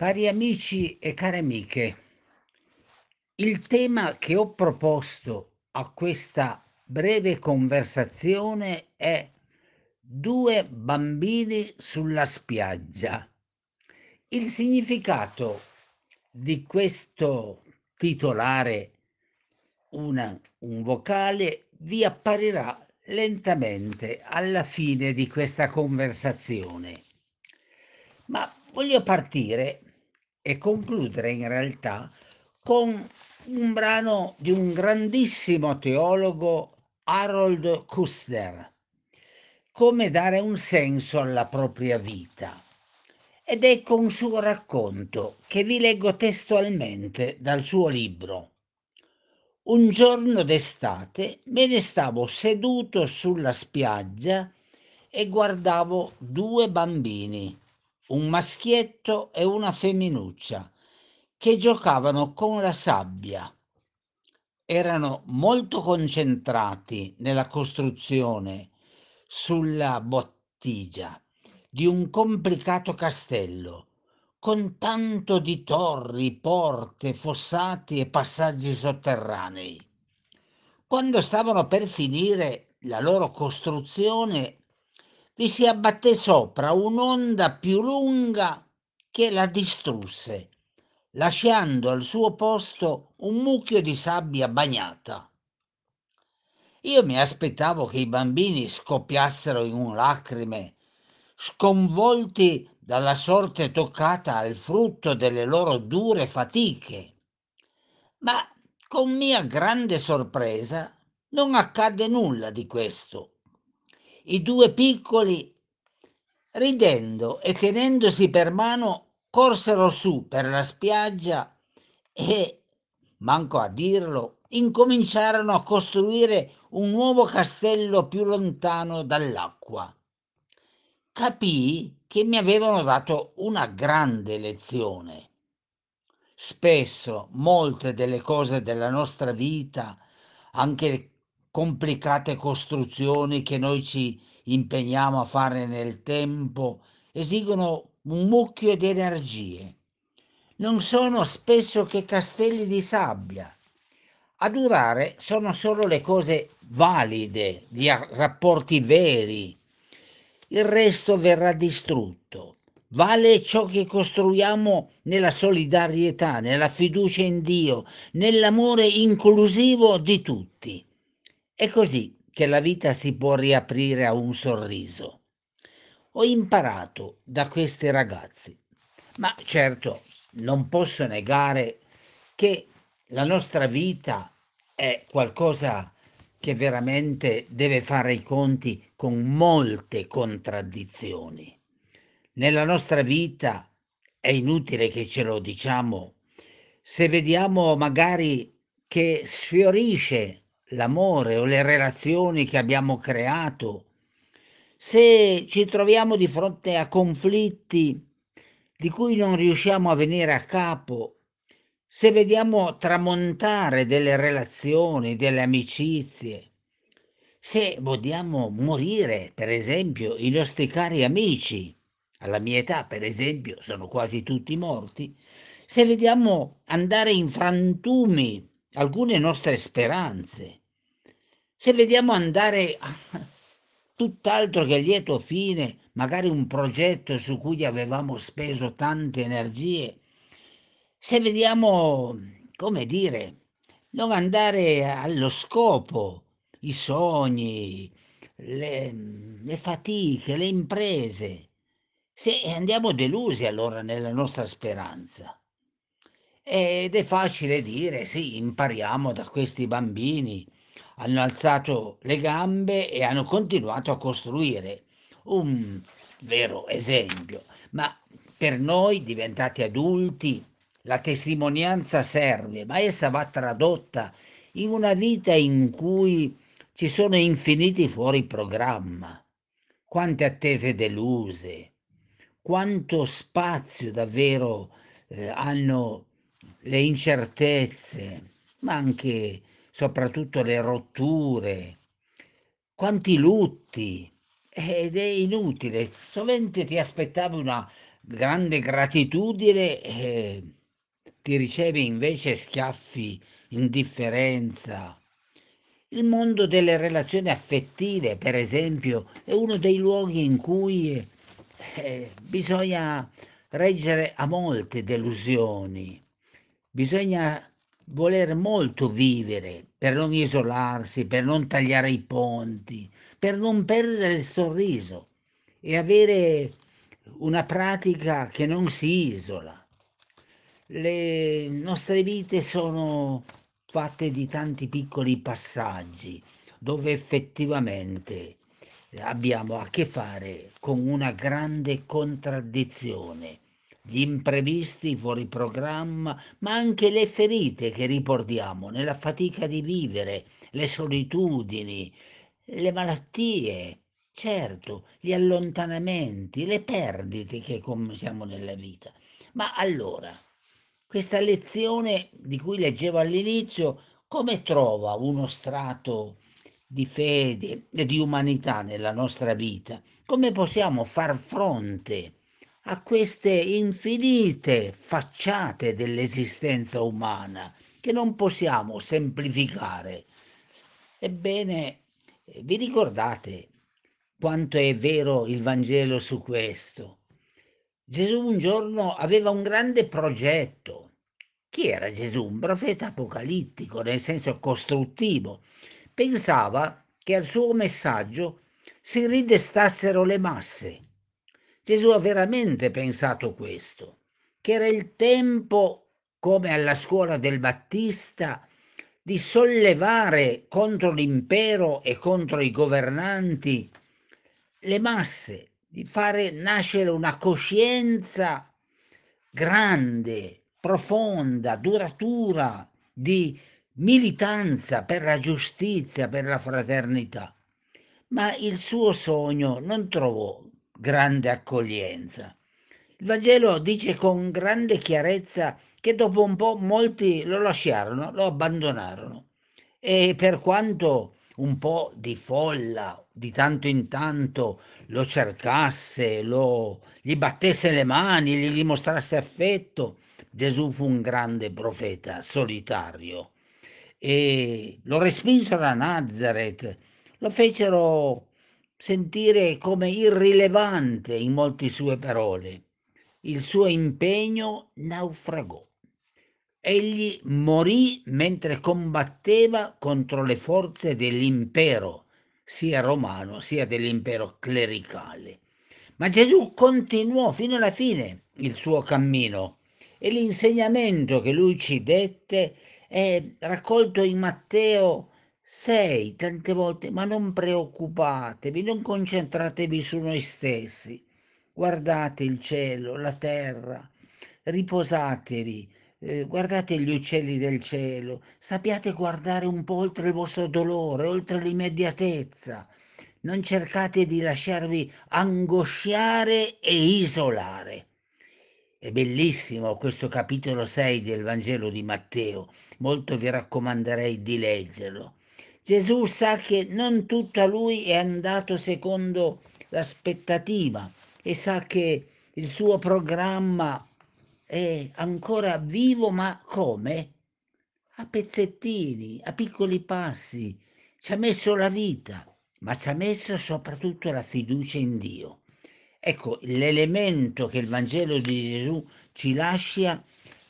Cari amici e care amiche, il tema che ho proposto a questa breve conversazione è Due bambini sulla spiaggia. Il significato di questo titolare, una, un vocale, vi apparirà lentamente alla fine di questa conversazione. Ma voglio partire e concludere in realtà con un brano di un grandissimo teologo Harold Kuster, come dare un senso alla propria vita. Ed ecco un suo racconto che vi leggo testualmente dal suo libro. Un giorno d'estate me ne stavo seduto sulla spiaggia e guardavo due bambini un maschietto e una femminuccia, che giocavano con la sabbia. Erano molto concentrati nella costruzione sulla bottigia di un complicato castello, con tanto di torri, porte, fossati e passaggi sotterranei. Quando stavano per finire la loro costruzione, vi si abbatté sopra un'onda più lunga che la distrusse, lasciando al suo posto un mucchio di sabbia bagnata. Io mi aspettavo che i bambini scoppiassero in lacrime, sconvolti dalla sorte toccata al frutto delle loro dure fatiche. Ma con mia grande sorpresa non accadde nulla di questo. I due piccoli, ridendo e tenendosi per mano, corsero su per la spiaggia e, manco a dirlo, incominciarono a costruire un nuovo castello più lontano dall'acqua. Capii che mi avevano dato una grande lezione. Spesso molte delle cose della nostra vita, anche complicate costruzioni che noi ci impegniamo a fare nel tempo esigono un mucchio di energie. Non sono spesso che castelli di sabbia. A durare sono solo le cose valide, di rapporti veri. Il resto verrà distrutto. Vale ciò che costruiamo nella solidarietà, nella fiducia in Dio, nell'amore inclusivo di tutti. È così che la vita si può riaprire a un sorriso. Ho imparato da questi ragazzi, ma certo non posso negare che la nostra vita è qualcosa che veramente deve fare i conti con molte contraddizioni. Nella nostra vita è inutile che ce lo diciamo, se vediamo magari che sfiorisce l'amore o le relazioni che abbiamo creato, se ci troviamo di fronte a conflitti di cui non riusciamo a venire a capo, se vediamo tramontare delle relazioni, delle amicizie, se vogliamo morire, per esempio, i nostri cari amici, alla mia età, per esempio, sono quasi tutti morti, se vediamo andare in frantumi alcune nostre speranze, se vediamo andare a tutt'altro che lieto fine, magari un progetto su cui avevamo speso tante energie, se vediamo, come dire, non andare allo scopo, i sogni, le, le fatiche, le imprese, se andiamo delusi allora nella nostra speranza. Ed è facile dire, sì, impariamo da questi bambini, hanno alzato le gambe e hanno continuato a costruire un vero esempio. Ma per noi diventati adulti la testimonianza serve, ma essa va tradotta in una vita in cui ci sono infiniti fuori programma, quante attese deluse, quanto spazio davvero eh, hanno le incertezze, ma anche soprattutto le rotture, quanti lutti, ed è inutile. Sovente ti aspettavi una grande gratitudine, eh, ti ricevi invece schiaffi, indifferenza. Il mondo delle relazioni affettive, per esempio, è uno dei luoghi in cui eh, bisogna reggere a molte delusioni, bisogna voler molto vivere per non isolarsi, per non tagliare i ponti, per non perdere il sorriso e avere una pratica che non si isola. Le nostre vite sono fatte di tanti piccoli passaggi dove effettivamente abbiamo a che fare con una grande contraddizione, gli imprevisti fuori programma, ma anche le ferite che riportiamo nella fatica di vivere, le solitudini, le malattie, certo, gli allontanamenti, le perdite che commettiamo nella vita. Ma allora, questa lezione di cui leggevo all'inizio, come trova uno strato di fede e di umanità nella nostra vita? Come possiamo far fronte a queste infinite facciate dell'esistenza umana che non possiamo semplificare? Ebbene, vi ricordate quanto è vero il Vangelo su questo? Gesù un giorno aveva un grande progetto. Chi era Gesù? Un profeta apocalittico, nel senso costruttivo. Pensava che al suo messaggio si ridestassero le masse. Gesù ha veramente pensato questo, che era il tempo, come alla scuola del Battista, di sollevare contro l'impero e contro i governanti le masse, di fare nascere una coscienza grande, profonda, duratura, di militanza per la giustizia, per la fraternità. Ma il suo sogno non trovò grande accoglienza. Il Vangelo dice con grande chiarezza che dopo un po' molti lo lasciarono, lo abbandonarono. E per quanto un po' di folla di tanto in tanto lo cercasse, lo, gli battesse le mani, gli dimostrasse affetto, Gesù fu un grande profeta solitario e lo respinsero a Nazareth, lo fecero sentire come irrilevante in molte sue parole. Il suo impegno naufragò. Egli morì mentre combatteva contro le forze dell'impero, sia romano sia dell'impero clericale. Ma Gesù continuò fino alla fine il suo cammino e l'insegnamento che lui ci dette è raccolto in Matteo 6 tante volte, ma non preoccupatevi, non concentratevi su noi stessi, guardate il cielo, la terra, riposatevi, eh, guardate gli uccelli del cielo, sappiate guardare un po' oltre il vostro dolore, oltre l'immediatezza. Non cercate di lasciarvi angosciare e isolare. È bellissimo questo capitolo 6 del Vangelo di Matteo, molto vi raccomanderei di leggerlo. Gesù sa che non tutto a lui è andato secondo l'aspettativa e sa che il suo programma è ancora vivo, ma come? A pezzettini, a piccoli passi. Ci ha messo la vita, ma ci ha messo soprattutto la fiducia in Dio. Ecco, l'elemento che il Vangelo di Gesù ci lascia,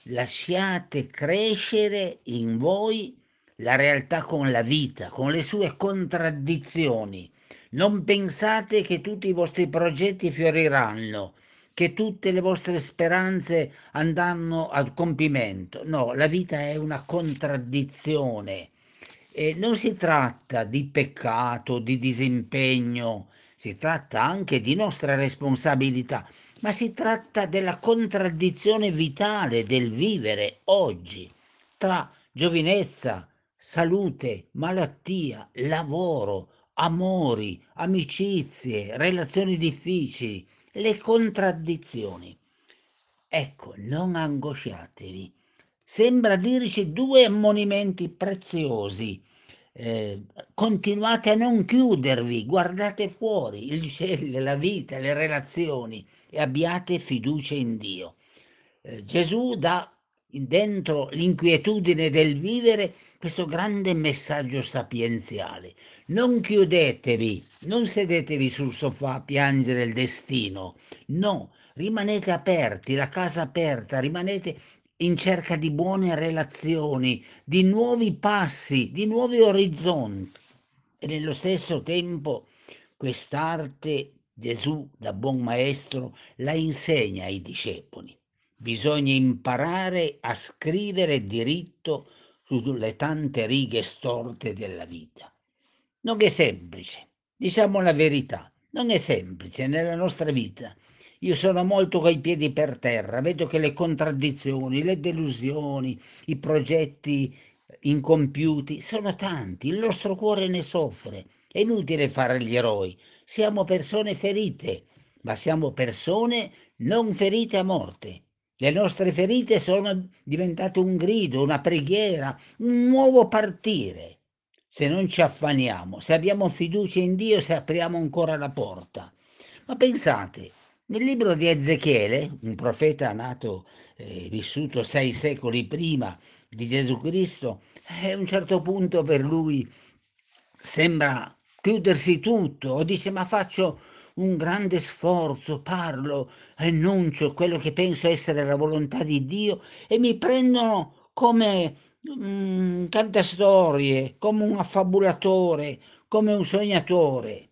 lasciate crescere in voi la realtà con la vita, con le sue contraddizioni. Non pensate che tutti i vostri progetti fioriranno, che tutte le vostre speranze andranno al compimento. No, la vita è una contraddizione. E non si tratta di peccato, di disimpegno, si tratta anche di nostra responsabilità, ma si tratta della contraddizione vitale del vivere oggi tra giovinezza, salute, malattia, lavoro, amori, amicizie, relazioni difficili, le contraddizioni. Ecco, non angosciatevi. Sembra dirci due ammonimenti preziosi. eh, continuate a non chiudervi, guardate fuori il cielo, la vita, le relazioni e abbiate fiducia in Dio. Eh, Gesù dà dentro l'inquietudine del vivere questo grande messaggio sapienziale. Non chiudetevi, non sedetevi sul sofà a piangere il destino, no, rimanete aperti, la casa aperta, rimanete in cerca di buone relazioni, di nuovi passi, di nuovi orizzonti. E nello stesso tempo quest'arte Gesù, da buon maestro, la insegna ai discepoli. Bisogna imparare a scrivere diritto sulle tante righe storte della vita. Non è semplice, diciamo la verità, non è semplice nella nostra vita. Io sono molto coi piedi per terra, vedo che le contraddizioni, le delusioni, i progetti incompiuti sono tanti, il nostro cuore ne soffre. È inutile fare gli eroi, siamo persone ferite, ma siamo persone non ferite a morte. Le nostre ferite sono diventate un grido, una preghiera, un nuovo partire. Se non ci affaniamo, se abbiamo fiducia in Dio, se apriamo ancora la porta. Ma pensate, nel libro di Ezechiele, un profeta nato e eh, vissuto sei secoli prima di Gesù Cristo, eh, a un certo punto per lui sembra chiudersi tutto, o dice ma faccio un grande sforzo, parlo, annuncio quello che penso essere la volontà di Dio e mi prendono come un cantastorie, come un affabulatore, come un sognatore.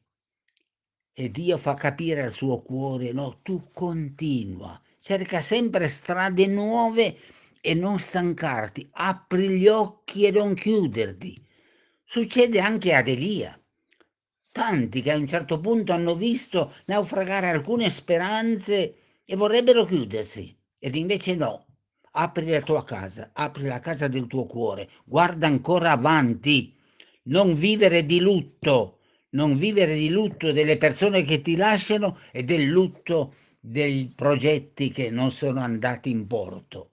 E Dio fa capire al suo cuore, no, tu continua, cerca sempre strade nuove e non stancarti, apri gli occhi e non chiuderti. Succede anche ad Elia tanti che a un certo punto hanno visto naufragare alcune speranze e vorrebbero chiudersi, ed invece no. Apri la tua casa, apri la casa del tuo cuore, guarda ancora avanti, non vivere di lutto, non vivere di lutto delle persone che ti lasciano e del lutto dei progetti che non sono andati in porto.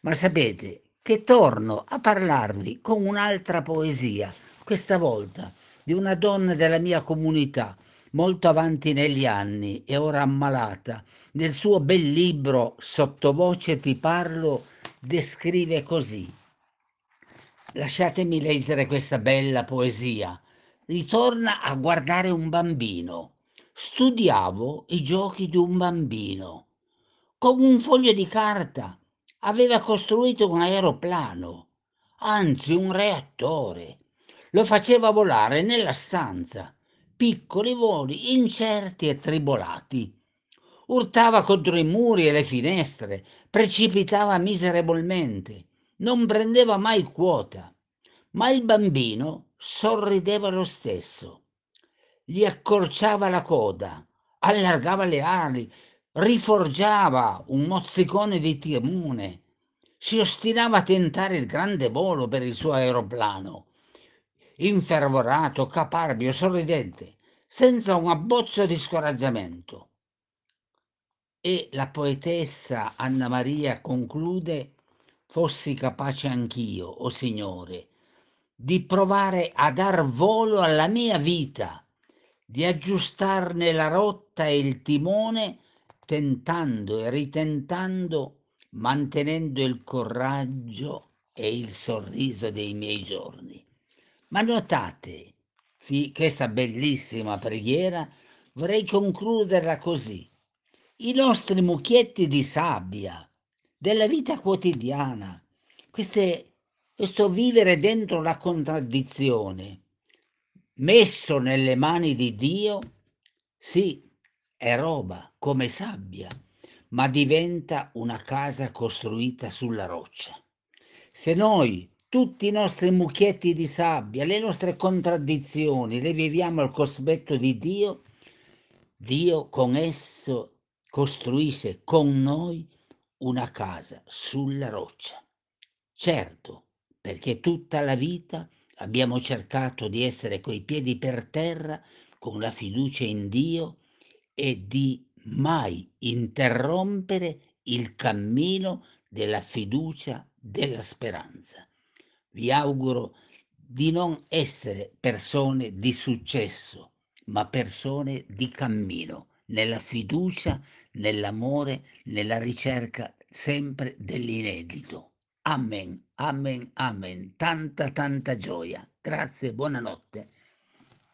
Ma sapete che torno a parlarvi con un'altra poesia, questa volta di una donna della mia comunità, molto avanti negli anni e ora ammalata. Nel suo bel libro Sottovoce ti parlo descrive così. Lasciatemi leggere questa bella poesia. Ritorna a guardare un bambino. Studiavo i giochi di un bambino. Con un foglio di carta aveva costruito un aeroplano, anzi un reattore lo faceva volare nella stanza, piccoli voli incerti e tribolati. Urtava contro i muri e le finestre, precipitava miserevolmente, non prendeva mai quota, ma il bambino sorrideva lo stesso. Gli accorciava la coda, allargava le ali, riforgiava un mozzicone di timone, si ostinava a tentare il grande volo per il suo aeroplano infervorato, caparbio, sorridente, senza un abbozzo di scoraggiamento. E la poetessa Anna Maria conclude, fossi capace anch'io, o oh Signore, di provare a dar volo alla mia vita, di aggiustarne la rotta e il timone, tentando e ritentando, mantenendo il coraggio e il sorriso dei miei giorni. Ma notate, questa bellissima preghiera vorrei concluderla così. I nostri mucchietti di sabbia della vita quotidiana, queste, questo vivere dentro la contraddizione, messo nelle mani di Dio, sì, è roba come sabbia, ma diventa una casa costruita sulla roccia. Se noi tutti i nostri mucchietti di sabbia, le nostre contraddizioni, le viviamo al cospetto di Dio, Dio con esso costruisce con noi una casa sulla roccia. Certo, perché tutta la vita abbiamo cercato di essere coi piedi per terra, con la fiducia in Dio e di mai interrompere il cammino della fiducia, della speranza. Vi auguro di non essere persone di successo, ma persone di cammino, nella fiducia, nell'amore, nella ricerca sempre dell'inedito. Amen, amen, amen. Tanta, tanta gioia. Grazie, buonanotte.